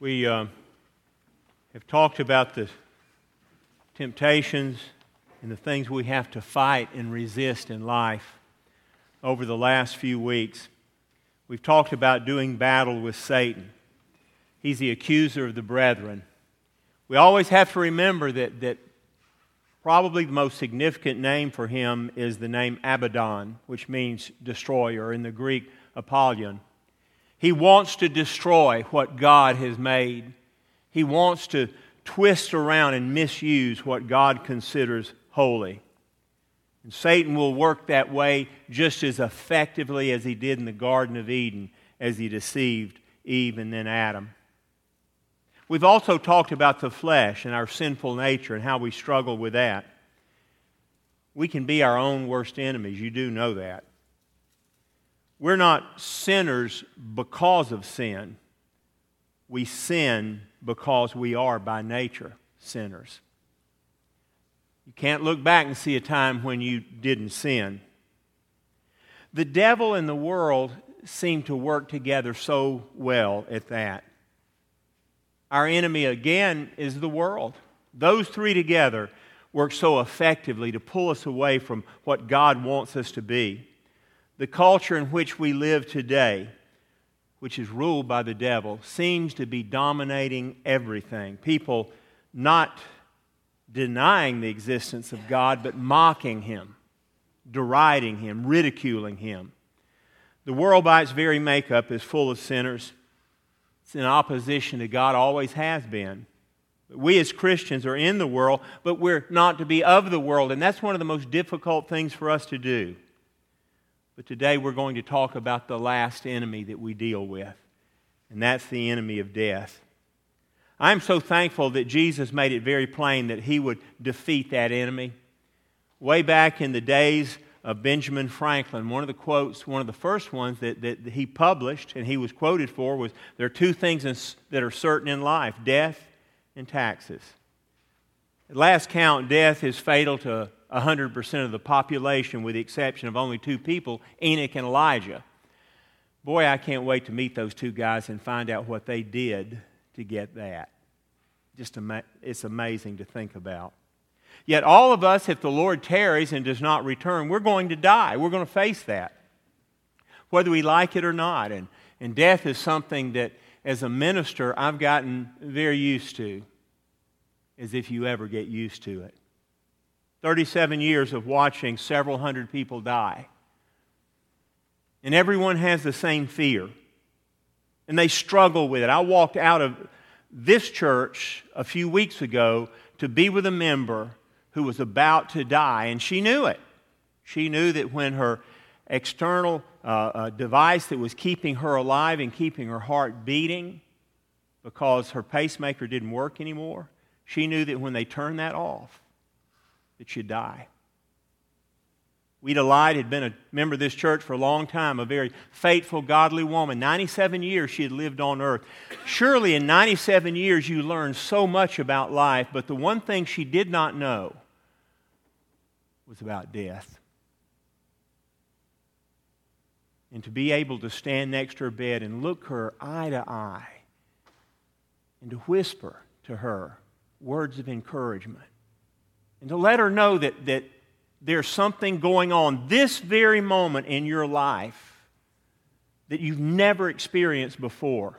We uh, have talked about the temptations and the things we have to fight and resist in life over the last few weeks. We've talked about doing battle with Satan. He's the accuser of the brethren. We always have to remember that, that probably the most significant name for him is the name Abaddon, which means destroyer, in the Greek, Apollyon. He wants to destroy what God has made. He wants to twist around and misuse what God considers holy. And Satan will work that way just as effectively as he did in the Garden of Eden as he deceived Eve and then Adam. We've also talked about the flesh and our sinful nature and how we struggle with that. We can be our own worst enemies. You do know that. We're not sinners because of sin. We sin because we are by nature sinners. You can't look back and see a time when you didn't sin. The devil and the world seem to work together so well at that. Our enemy, again, is the world. Those three together work so effectively to pull us away from what God wants us to be the culture in which we live today, which is ruled by the devil, seems to be dominating everything. People not denying the existence of God, but mocking him, deriding him, ridiculing him. The world, by its very makeup, is full of sinners. It's in opposition to God, always has been. We as Christians are in the world, but we're not to be of the world, and that's one of the most difficult things for us to do. But today we're going to talk about the last enemy that we deal with, and that's the enemy of death. I'm so thankful that Jesus made it very plain that he would defeat that enemy. Way back in the days of Benjamin Franklin, one of the quotes, one of the first ones that, that he published and he was quoted for was There are two things in, that are certain in life death and taxes. At last count, death is fatal to 100% of the population, with the exception of only two people, Enoch and Elijah. Boy, I can't wait to meet those two guys and find out what they did to get that. Just ama- it's amazing to think about. Yet, all of us, if the Lord tarries and does not return, we're going to die. We're going to face that, whether we like it or not. And, and death is something that, as a minister, I've gotten very used to, as if you ever get used to it. 37 years of watching several hundred people die. And everyone has the same fear. And they struggle with it. I walked out of this church a few weeks ago to be with a member who was about to die, and she knew it. She knew that when her external uh, uh, device that was keeping her alive and keeping her heart beating because her pacemaker didn't work anymore, she knew that when they turned that off, that she'd die. Weta Light had been a member of this church for a long time, a very faithful, godly woman. 97 years she had lived on earth. Surely in 97 years you learn so much about life, but the one thing she did not know was about death. And to be able to stand next to her bed and look her eye to eye and to whisper to her words of encouragement and to let her know that, that there's something going on this very moment in your life that you've never experienced before,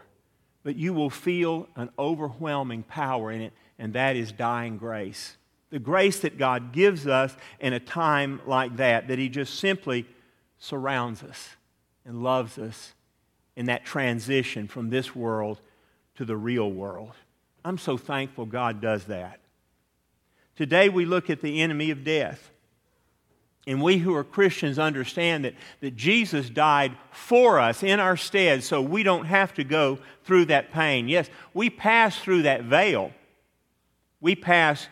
but you will feel an overwhelming power in it, and that is dying grace. The grace that God gives us in a time like that, that He just simply surrounds us and loves us in that transition from this world to the real world. I'm so thankful God does that. Today we look at the enemy of death. And we who are Christians understand that, that Jesus died for us in our stead so we don't have to go through that pain. Yes, we pass through that veil. We pass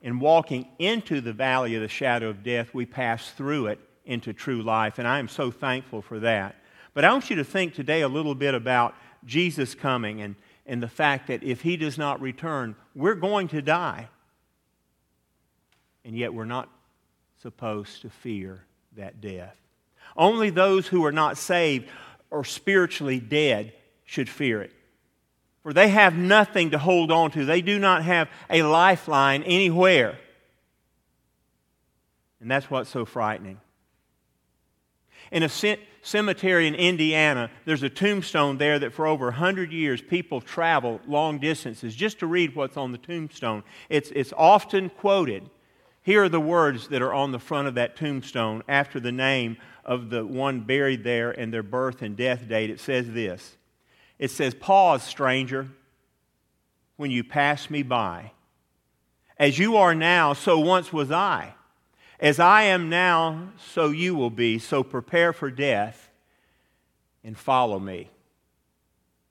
in walking into the valley of the shadow of death, we pass through it into true life. And I am so thankful for that. But I want you to think today a little bit about Jesus coming and, and the fact that if he does not return, we're going to die and yet we're not supposed to fear that death. Only those who are not saved or spiritually dead should fear it. For they have nothing to hold on to. They do not have a lifeline anywhere. And that's what's so frightening. In a cemetery in Indiana, there's a tombstone there that for over 100 years people travel long distances just to read what's on the tombstone. It's, it's often quoted. Here are the words that are on the front of that tombstone after the name of the one buried there and their birth and death date. It says this It says, Pause, stranger, when you pass me by. As you are now, so once was I. As I am now, so you will be. So prepare for death and follow me.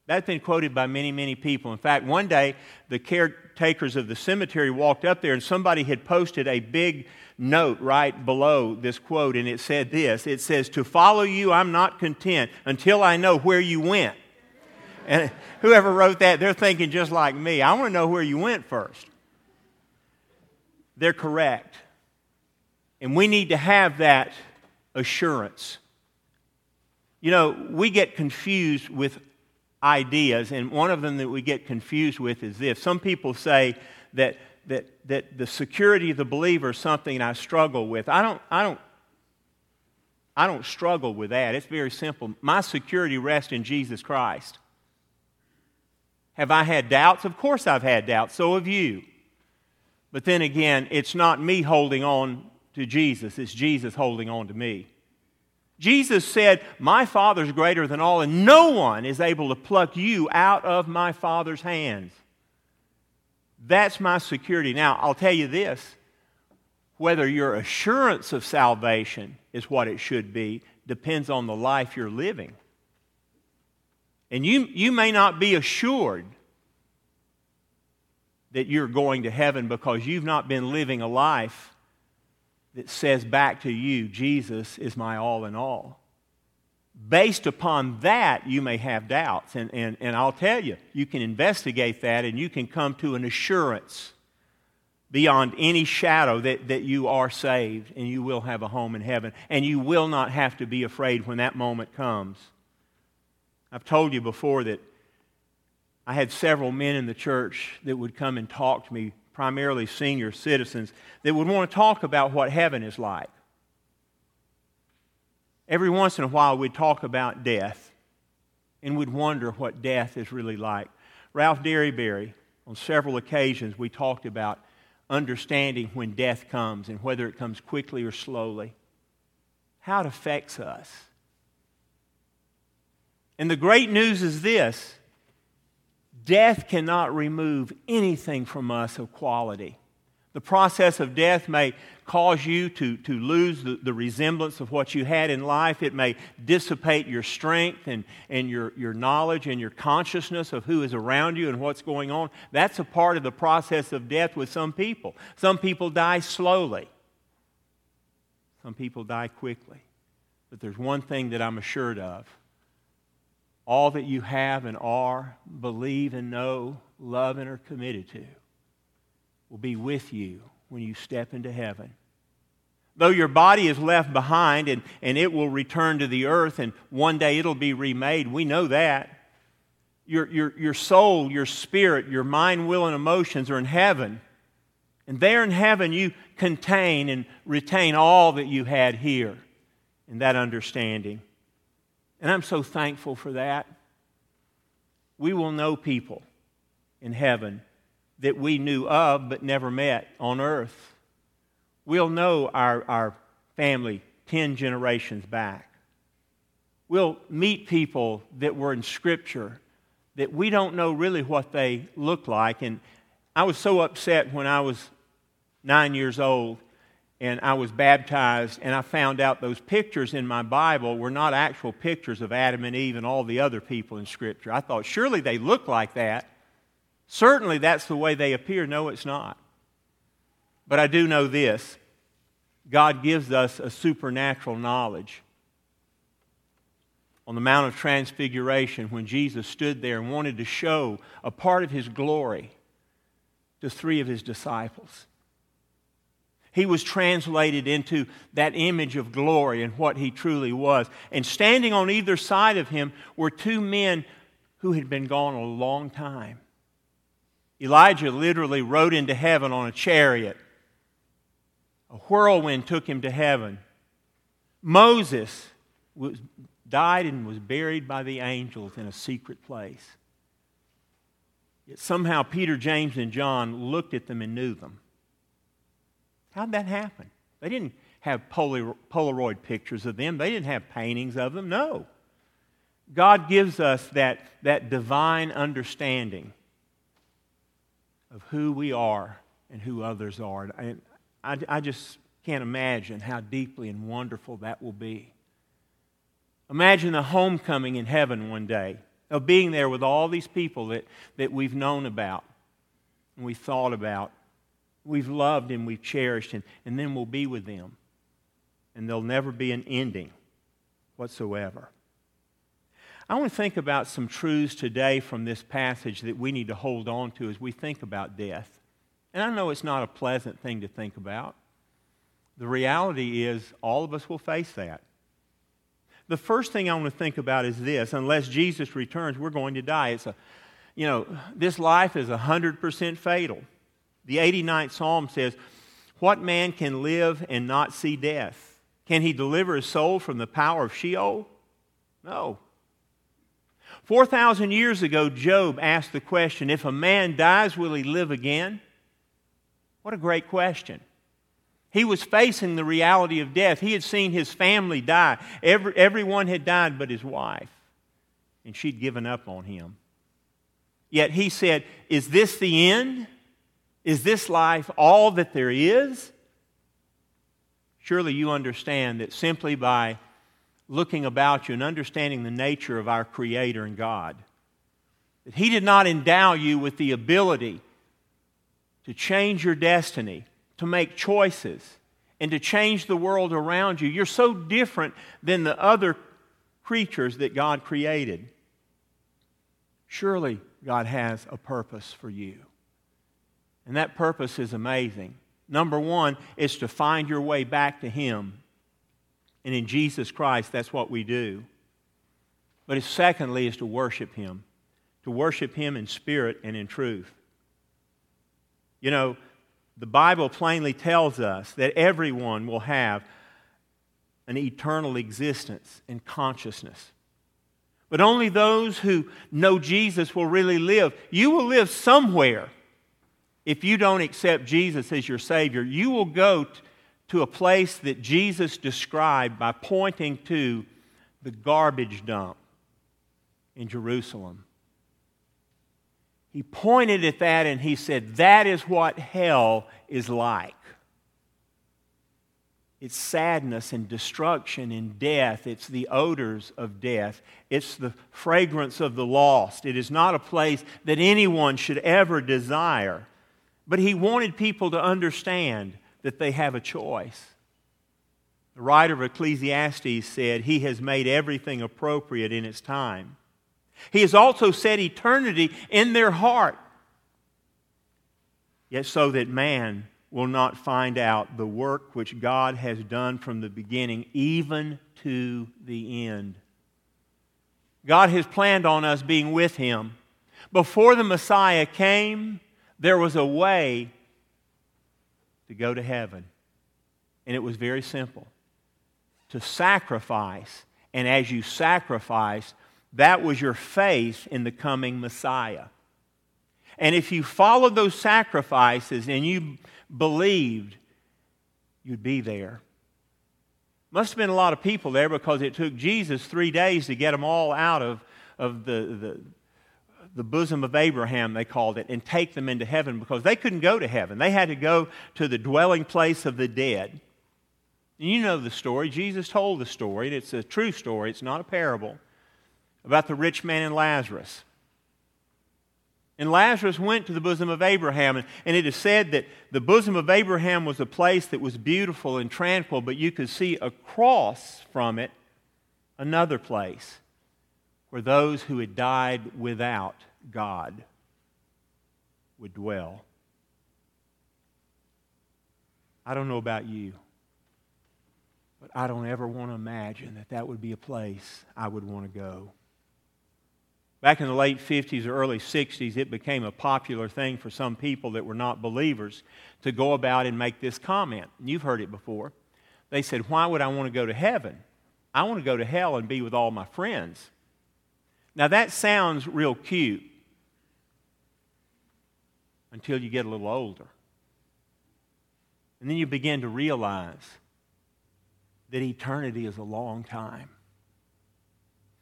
That's been quoted by many, many people. In fact, one day, the caretakers of the cemetery walked up there and somebody had posted a big note right below this quote, and it said this It says, To follow you, I'm not content until I know where you went. And whoever wrote that, they're thinking just like me. I want to know where you went first. They're correct. And we need to have that assurance. You know, we get confused with ideas, and one of them that we get confused with is this. Some people say that, that, that the security of the believer is something I struggle with. I don't, I, don't, I don't struggle with that. It's very simple. My security rests in Jesus Christ. Have I had doubts? Of course I've had doubts. So have you. But then again, it's not me holding on to Jesus, it's Jesus holding on to me. Jesus said, My Father's greater than all, and no one is able to pluck you out of my Father's hands. That's my security. Now, I'll tell you this whether your assurance of salvation is what it should be depends on the life you're living. And you, you may not be assured that you're going to heaven because you've not been living a life that says back to you, Jesus is my all in all. Based upon that, you may have doubts. And, and, and I'll tell you, you can investigate that and you can come to an assurance beyond any shadow that, that you are saved and you will have a home in heaven. And you will not have to be afraid when that moment comes. I've told you before that I had several men in the church that would come and talk to me primarily senior citizens, that would want to talk about what heaven is like. Every once in a while, we'd talk about death and we'd wonder what death is really like. Ralph Derryberry, on several occasions, we talked about understanding when death comes and whether it comes quickly or slowly, how it affects us. And the great news is this Death cannot remove anything from us of quality. The process of death may cause you to, to lose the, the, resemblance of what you had in life. It may dissipate your strength and, and your, your knowledge and your consciousness of who is around you and what's going on. That's a part of the process of death with some people. Some people die slowly, some people die quickly. But there's one thing that I'm assured of all that you have and are, believe and know, love and are committed to will be with you when you step into heaven. Though your body is left behind and, and it will return to the earth and one day it'll be remade, we know that. Your, your, your soul, your spirit, your mind, will, and emotions are in heaven. And there in heaven, you contain and retain all that you had here in that understanding. And I'm so thankful for that. We will know people in heaven that we knew of but never met on earth. We'll know our, our family 10 generations back. We'll meet people that were in Scripture that we don't know really what they look like. And I was so upset when I was nine years old and I was baptized, and I found out those pictures in my Bible were not actual pictures of Adam and Eve and all the other people in Scripture. I thought, surely they look like that. Certainly that's the way they appear. No, it's not. But I do know this God gives us a supernatural knowledge. On the Mount of Transfiguration, when Jesus stood there and wanted to show a part of his glory to three of his disciples. He was translated into that image of glory and what he truly was. And standing on either side of him were two men who had been gone a long time. Elijah literally rode into heaven on a chariot. A whirlwind took him to heaven. Moses was, died and was buried by the angels in a secret place. Yet somehow Peter, James, and John looked at them and knew them. How'd that happen? They didn't have Polaroid pictures of them, they didn't have paintings of them. No. God gives us that, that divine understanding of who we are and who others are. And I, I just can't imagine how deeply and wonderful that will be. Imagine the homecoming in heaven one day of being there with all these people that, that we've known about and we've thought about, we've loved and we've cherished, and, and then we'll be with them. And there'll never be an ending whatsoever. I want to think about some truths today from this passage that we need to hold on to as we think about death. And I know it's not a pleasant thing to think about. The reality is, all of us will face that. The first thing I want to think about is this unless Jesus returns, we're going to die. It's a, you know, this life is 100% fatal. The 89th Psalm says, What man can live and not see death? Can he deliver his soul from the power of Sheol? No. 4,000 years ago, Job asked the question if a man dies, will he live again? What a great question. He was facing the reality of death. He had seen his family die. Every, everyone had died but his wife, and she'd given up on him. Yet he said, Is this the end? Is this life all that there is? Surely you understand that simply by looking about you and understanding the nature of our Creator and God. That He did not endow you with the ability to change your destiny, to make choices, and to change the world around you. You're so different than the other creatures that God created. Surely God has a purpose for you. And that purpose is amazing. Number one is to find your way back to Him and in Jesus Christ, that's what we do. But secondly, is to worship Him, to worship Him in spirit and in truth. You know, the Bible plainly tells us that everyone will have an eternal existence and consciousness. But only those who know Jesus will really live. You will live somewhere if you don't accept Jesus as your Savior. You will go to a place that Jesus described by pointing to the garbage dump in Jerusalem. He pointed at that and he said, That is what hell is like. It's sadness and destruction and death. It's the odors of death. It's the fragrance of the lost. It is not a place that anyone should ever desire. But he wanted people to understand that they have a choice. The writer of Ecclesiastes said, He has made everything appropriate in its time. He has also set eternity in their heart, yet so that man will not find out the work which God has done from the beginning, even to the end. God has planned on us being with Him. Before the Messiah came, there was a way to go to heaven. And it was very simple to sacrifice. And as you sacrifice, that was your faith in the coming Messiah. And if you followed those sacrifices and you believed, you'd be there. Must have been a lot of people there because it took Jesus three days to get them all out of, of the, the, the bosom of Abraham, they called it, and take them into heaven because they couldn't go to heaven. They had to go to the dwelling place of the dead. You know the story. Jesus told the story, and it's a true story, it's not a parable, about the rich man and Lazarus. And Lazarus went to the bosom of Abraham, and, and it is said that the bosom of Abraham was a place that was beautiful and tranquil, but you could see across from it another place where those who had died without God would dwell. I don't know about you, but I don't ever want to imagine that that would be a place I would want to go. Back in the late 50s or early 60s, it became a popular thing for some people that were not believers to go about and make this comment. You've heard it before. They said, Why would I want to go to heaven? I want to go to hell and be with all my friends. Now, that sounds real cute until you get a little older. And then you begin to realize that eternity is a long time.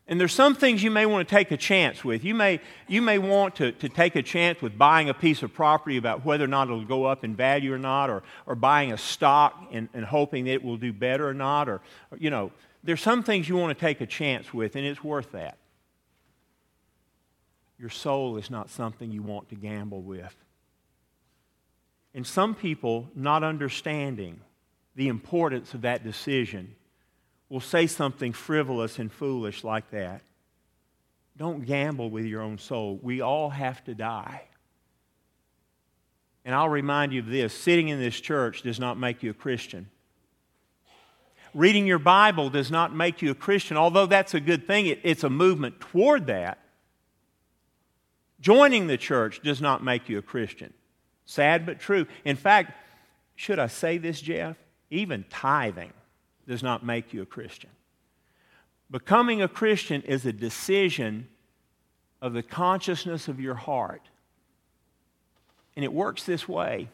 And there's some things you may want to take a chance with. You may, you may want to, to take a chance with buying a piece of property about whether or not it'll go up in value or not, or, or buying a stock and, and hoping that it will do better or not, or, you know, there's some things you want to take a chance with, and it's worth that. Your soul is not something you want to gamble with. And some people, not understanding the importance of that decision, will say something frivolous and foolish like that. Don't gamble with your own soul. We all have to die. And I'll remind you of this sitting in this church does not make you a Christian. Reading your Bible does not make you a Christian, although that's a good thing, it, it's a movement toward that. Joining the church does not make you a Christian. Sad but true. In fact, should I say this, Jeff? Even tithing does not make you a Christian. Becoming a Christian is a decision of the consciousness of your heart. And it works this way.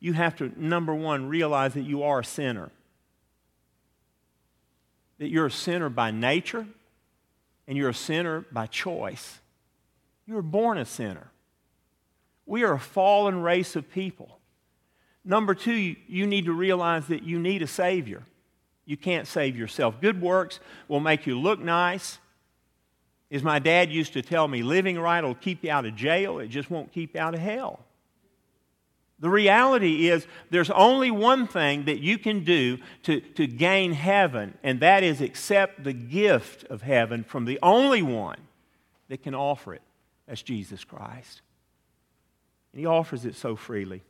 You have to, number one, realize that you are a sinner. That you're a sinner by nature and you're a sinner by choice. You were born a sinner. We are a fallen race of people. Number two, you need to realize that you need a Savior. You can't save yourself. Good works will make you look nice. As my dad used to tell me, living right will keep you out of jail, it just won't keep you out of hell. The reality is, there's only one thing that you can do to, to gain heaven, and that is accept the gift of heaven from the only one that can offer it. That's Jesus Christ. And He offers it so freely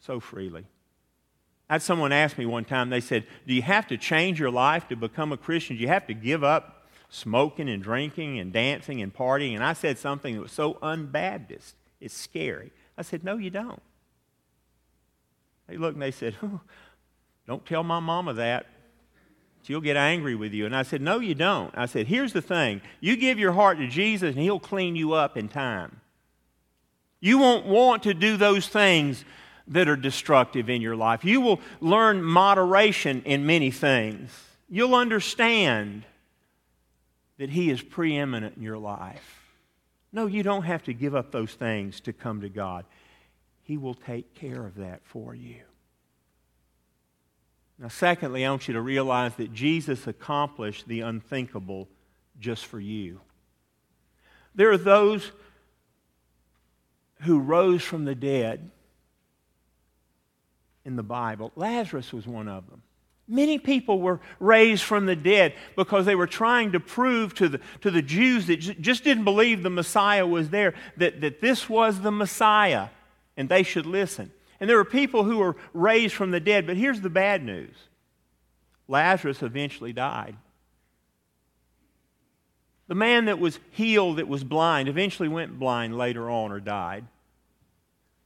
so freely. I had someone ask me one time, they said, Do you have to change your life to become a Christian? Do you have to give up smoking and drinking and dancing and partying? And I said something that was so unbaptist, it's scary. I said, No, you don't. They looked and they said, oh, Don't tell my mama that. She'll get angry with you. And I said, No, you don't. I said, Here's the thing you give your heart to Jesus, and He'll clean you up in time. You won't want to do those things that are destructive in your life. You will learn moderation in many things. You'll understand that He is preeminent in your life. No, you don't have to give up those things to come to God. He will take care of that for you. Now, secondly, I want you to realize that Jesus accomplished the unthinkable just for you. There are those who rose from the dead in the Bible. Lazarus was one of them. Many people were raised from the dead because they were trying to prove to the, to the Jews that just didn't believe the Messiah was there that, that this was the Messiah and they should listen. And there were people who were raised from the dead, but here's the bad news Lazarus eventually died. The man that was healed, that was blind, eventually went blind later on or died.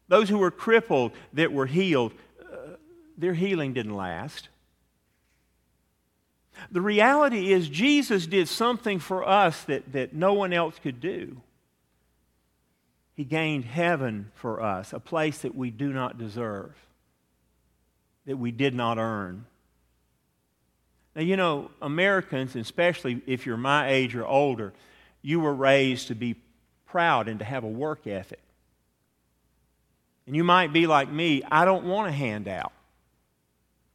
Those who were crippled, that were healed, uh, their healing didn't last. The reality is, Jesus did something for us that, that no one else could do. He gained heaven for us, a place that we do not deserve, that we did not earn. Now, you know, Americans, especially if you're my age or older, you were raised to be proud and to have a work ethic. And you might be like me, I don't want a handout.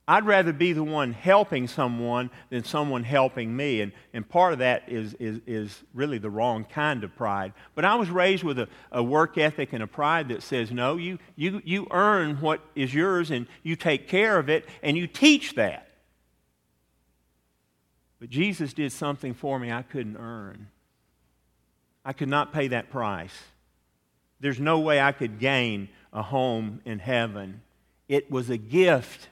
I'd rather be the one helping someone than someone helping me. And, and part of that is, is, is really the wrong kind of pride. But I was raised with a, a work ethic and a pride that says, no, you, you, you earn what is yours and you take care of it and you teach that. But Jesus did something for me I couldn't earn. I could not pay that price. There's no way I could gain a home in heaven. It was a gift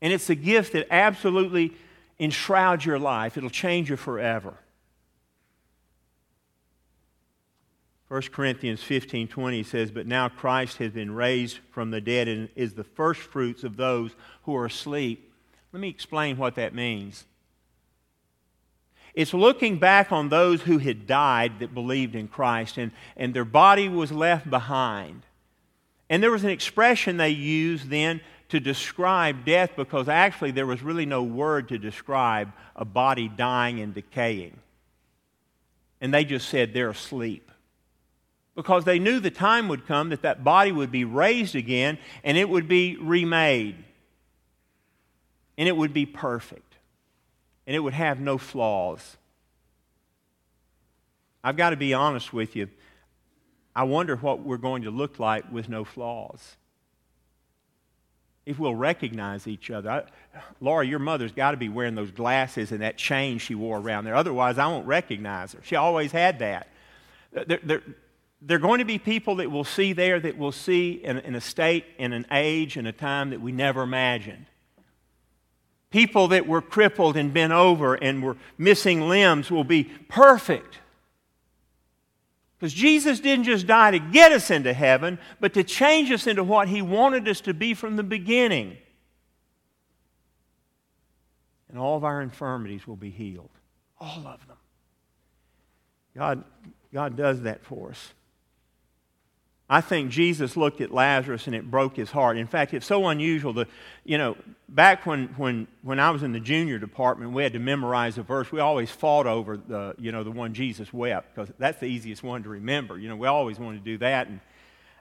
and it's a gift that absolutely enshrouds your life, it'll change you forever. 1 Corinthians 15 20 says, But now Christ has been raised from the dead and is the first fruits of those who are asleep. Let me explain what that means. It's looking back on those who had died that believed in Christ and, and their body was left behind. And there was an expression they used then to describe death because actually there was really no word to describe a body dying and decaying. And they just said they're asleep. Because they knew the time would come that that body would be raised again and it would be remade. And it would be perfect. And it would have no flaws. I've got to be honest with you. I wonder what we're going to look like with no flaws. If we'll recognize each other. I, Laura, your mother's got to be wearing those glasses and that chain she wore around there. Otherwise, I won't recognize her. She always had that. There, there, there are going to be people that we'll see there that we'll see in, in a state, in an age, in a time that we never imagined. People that were crippled and bent over and were missing limbs will be perfect because Jesus didn't just die to get us into heaven, but to change us into what He wanted us to be from the beginning. And all of our infirmities will be healed. All of them. God, God does that for us. I think Jesus looked at Lazarus and it broke his heart. In fact, it's so unusual that, you know, back when, when, when I was in the junior department, we had to memorize a verse. We always fought over the, you know, the one Jesus wept because that's the easiest one to remember. You know, we always wanted to do that. And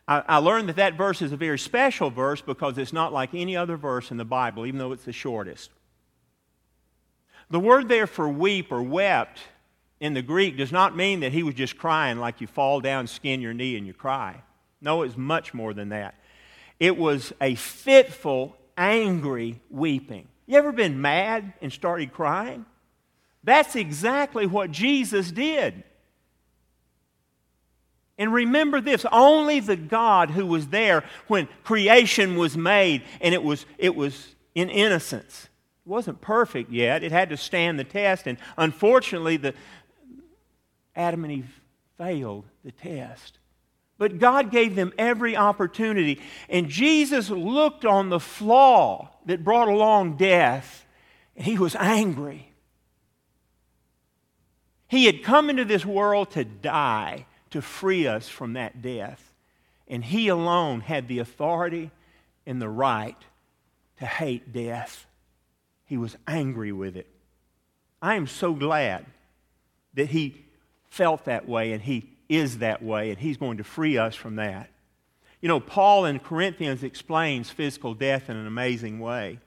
I, I learned that that verse is a very special verse because it's not like any other verse in the Bible, even though it's the shortest. The word there for weep or wept in the Greek does not mean that he was just crying like you fall down, skin your knee, and you cry. No, it was much more than that. It was a fitful, angry weeping. You ever been mad and started crying? That's exactly what Jesus did. And remember this only the God who was there when creation was made and it was, it was in innocence. It wasn't perfect yet, it had to stand the test. And unfortunately, the, Adam and Eve failed the test. But God gave them every opportunity. And Jesus looked on the flaw that brought along death, and he was angry. He had come into this world to die, to free us from that death. And he alone had the authority and the right to hate death. He was angry with it. I am so glad that he felt that way and he is that way, and he's going to free us from that. You know, Paul in Corinthians explains physical death in an amazing way.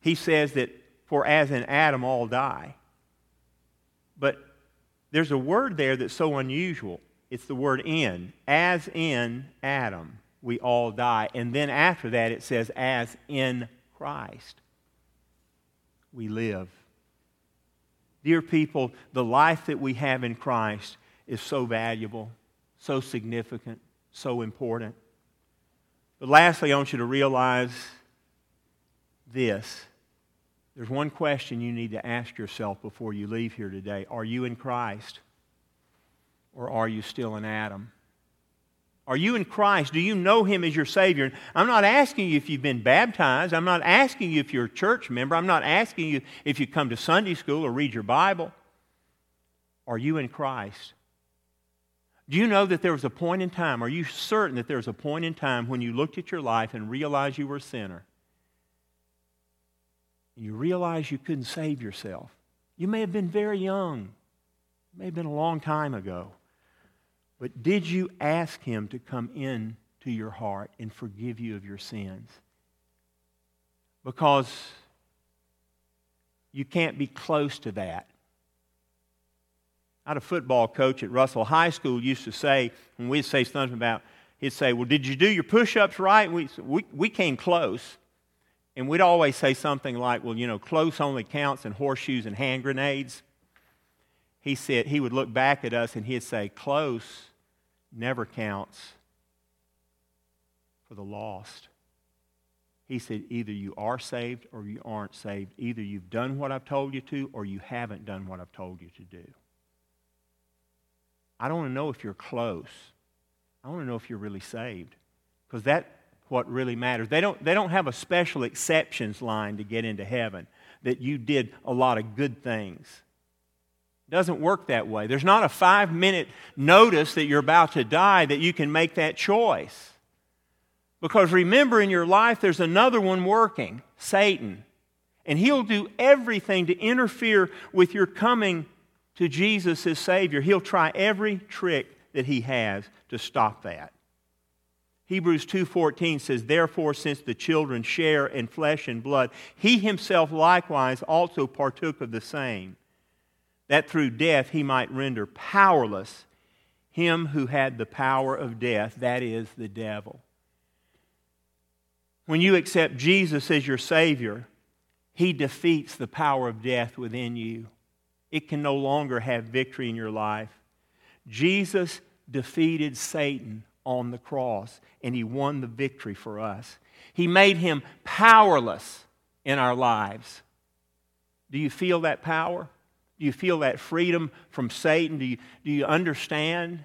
He says that, for as in Adam all die. But there's a word there that's so unusual. It's the word in. As in Adam, we all die. And then after that, it says, as in Christ, we live. Dear people, the life that we have in Christ is so valuable, so significant, so important. But lastly, I want you to realize this. There's one question you need to ask yourself before you leave here today Are you in Christ? Or are you still in Adam? Are you in Christ? Do you know Him as your Savior? I'm not asking you if you've been baptized. I'm not asking you if you're a church member. I'm not asking you if you come to Sunday school or read your Bible. Are you in Christ? Do you know that there was a point in time, are you certain that there was a point in time when you looked at your life and realized you were a sinner? You realized you couldn't save yourself. You may have been very young, it may have been a long time ago. But did you ask Him to come in to your heart and forgive you of your sins? Because you can't be close to that I had a football coach at Russell High School used to say, when we'd say something about, he'd say, Well, did you do your push ups right? We, we, we came close. And we'd always say something like, Well, you know, close only counts in horseshoes and hand grenades. He said, he would look back at us and he'd say, Close never counts for the lost. He said, Either you are saved or you aren't saved. Either you've done what I've told you to or you haven't done what I've told you to do. I don't want to know if you're close. I want to know if you're really saved. Because that's what really matters. They don't, they don't have a special exceptions line to get into heaven that you did a lot of good things. It doesn't work that way. There's not a five minute notice that you're about to die that you can make that choice. Because remember, in your life, there's another one working Satan. And he'll do everything to interfere with your coming to Jesus as Savior. He'll try every trick that he has to stop that. Hebrews 2:14 says therefore since the children share in flesh and blood he himself likewise also partook of the same that through death he might render powerless him who had the power of death that is the devil when you accept Jesus as your savior he defeats the power of death within you it can no longer have victory in your life Jesus defeated Satan on the cross, and he won the victory for us. He made him powerless in our lives. Do you feel that power? Do you feel that freedom from Satan? Do you, do you understand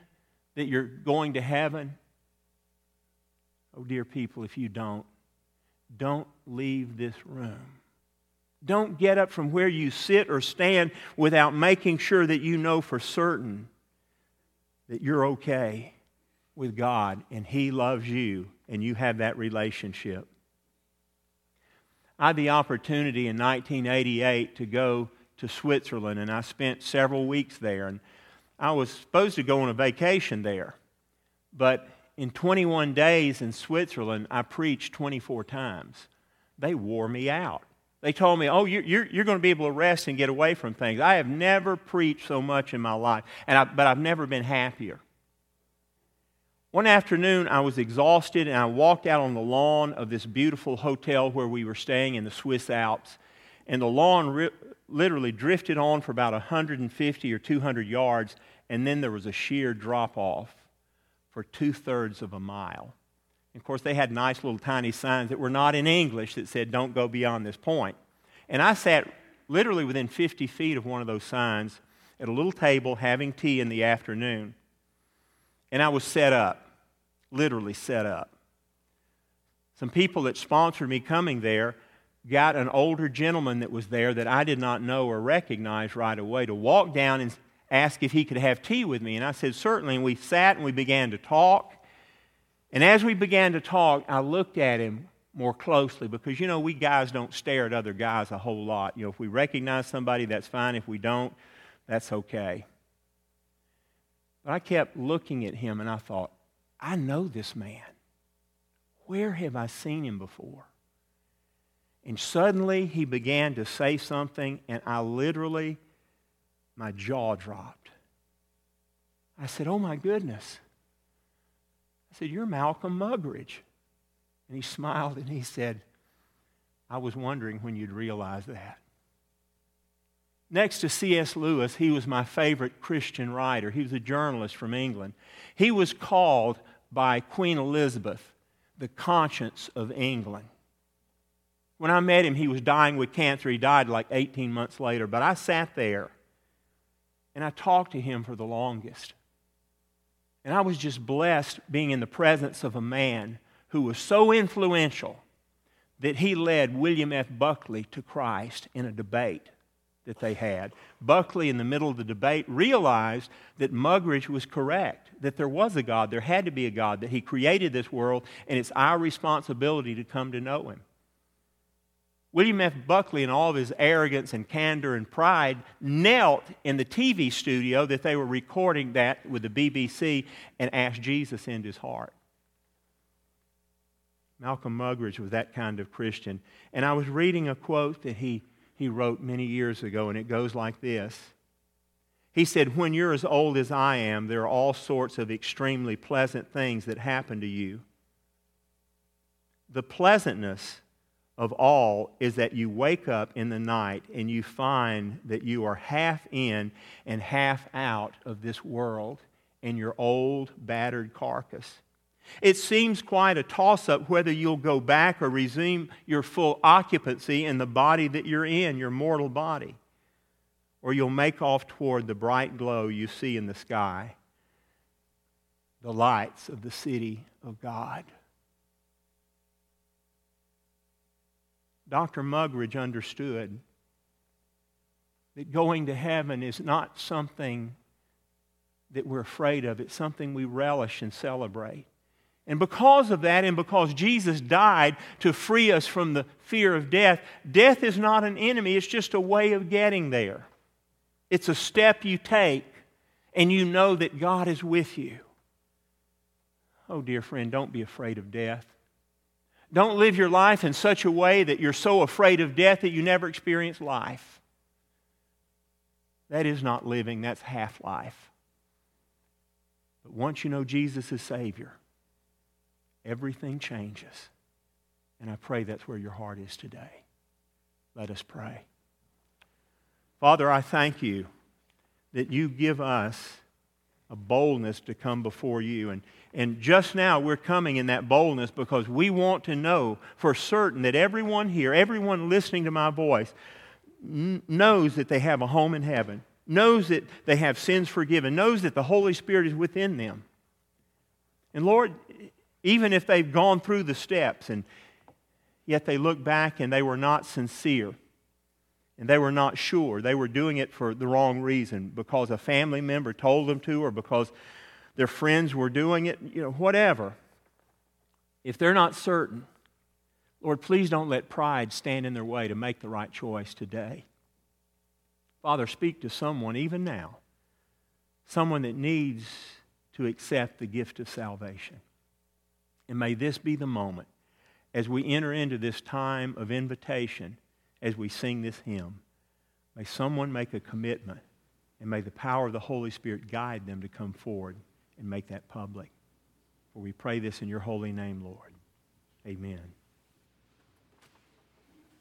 that you're going to heaven? Oh, dear people, if you don't, don't leave this room. Don't get up from where you sit or stand without making sure that you know for certain that you're okay with God and He loves you and you have that relationship. I had the opportunity in 1988 to go to Switzerland and I spent several weeks there. And I was supposed to go on a vacation there. But in 21 days in Switzerland, I preached 24 times. They wore me out. They told me, oh, you're, you're, you're, going to be able to rest and get away from things. I have never preached so much in my life, and I, but I've never been happier. One afternoon, I was exhausted, and I walked out on the lawn of this beautiful hotel where we were staying in the Swiss Alps. And the lawn ri- literally drifted on for about 150 or 200 yards, and then there was a sheer drop off for two thirds of a mile. Of course, they had nice little tiny signs that were not in English that said, don't go beyond this point. And I sat literally within 50 feet of one of those signs at a little table having tea in the afternoon. And I was set up, literally set up. Some people that sponsored me coming there got an older gentleman that was there that I did not know or recognize right away to walk down and ask if he could have tea with me. And I said, certainly. And we sat and we began to talk. And as we began to talk, I looked at him more closely because, you know, we guys don't stare at other guys a whole lot. You know, if we recognize somebody, that's fine. If we don't, that's okay. But I kept looking at him and I thought, I know this man. Where have I seen him before? And suddenly he began to say something, and I literally, my jaw dropped. I said, Oh my goodness. I said, You're Malcolm Muggeridge. And he smiled and he said, I was wondering when you'd realize that. Next to C.S. Lewis, he was my favorite Christian writer. He was a journalist from England. He was called by Queen Elizabeth the conscience of England. When I met him, he was dying with cancer. He died like 18 months later. But I sat there and I talked to him for the longest. And I was just blessed being in the presence of a man who was so influential that he led William F. Buckley to Christ in a debate that they had. Buckley, in the middle of the debate, realized that Muggeridge was correct, that there was a God, there had to be a God, that He created this world, and it's our responsibility to come to know Him. William F. Buckley, in all of his arrogance and candor and pride, knelt in the TV studio that they were recording that with the BBC and asked Jesus into his heart. Malcolm Muggeridge was that kind of Christian. And I was reading a quote that he he wrote many years ago, and it goes like this. He said, When you're as old as I am, there are all sorts of extremely pleasant things that happen to you. The pleasantness of all is that you wake up in the night and you find that you are half in and half out of this world in your old, battered carcass. It seems quite a toss up whether you'll go back or resume your full occupancy in the body that you're in, your mortal body, or you'll make off toward the bright glow you see in the sky the lights of the city of God. Dr. Mugridge understood that going to heaven is not something that we're afraid of, it's something we relish and celebrate. And because of that, and because Jesus died to free us from the fear of death, death is not an enemy, it's just a way of getting there. It's a step you take, and you know that God is with you. Oh, dear friend, don't be afraid of death. Don't live your life in such a way that you're so afraid of death that you never experience life. That is not living, that's half life. But once you know Jesus is Savior, everything changes. And I pray that's where your heart is today. Let us pray. Father, I thank you that you give us a boldness to come before you. And, and just now we're coming in that boldness because we want to know for certain that everyone here, everyone listening to my voice, n- knows that they have a home in heaven, knows that they have sins forgiven, knows that the Holy Spirit is within them. And Lord, even if they've gone through the steps and yet they look back and they were not sincere, and they were not sure. They were doing it for the wrong reason because a family member told them to or because their friends were doing it, you know, whatever. If they're not certain, Lord, please don't let pride stand in their way to make the right choice today. Father, speak to someone even now, someone that needs to accept the gift of salvation. And may this be the moment as we enter into this time of invitation as we sing this hymn. May someone make a commitment, and may the power of the Holy Spirit guide them to come forward and make that public. For we pray this in your holy name, Lord. Amen.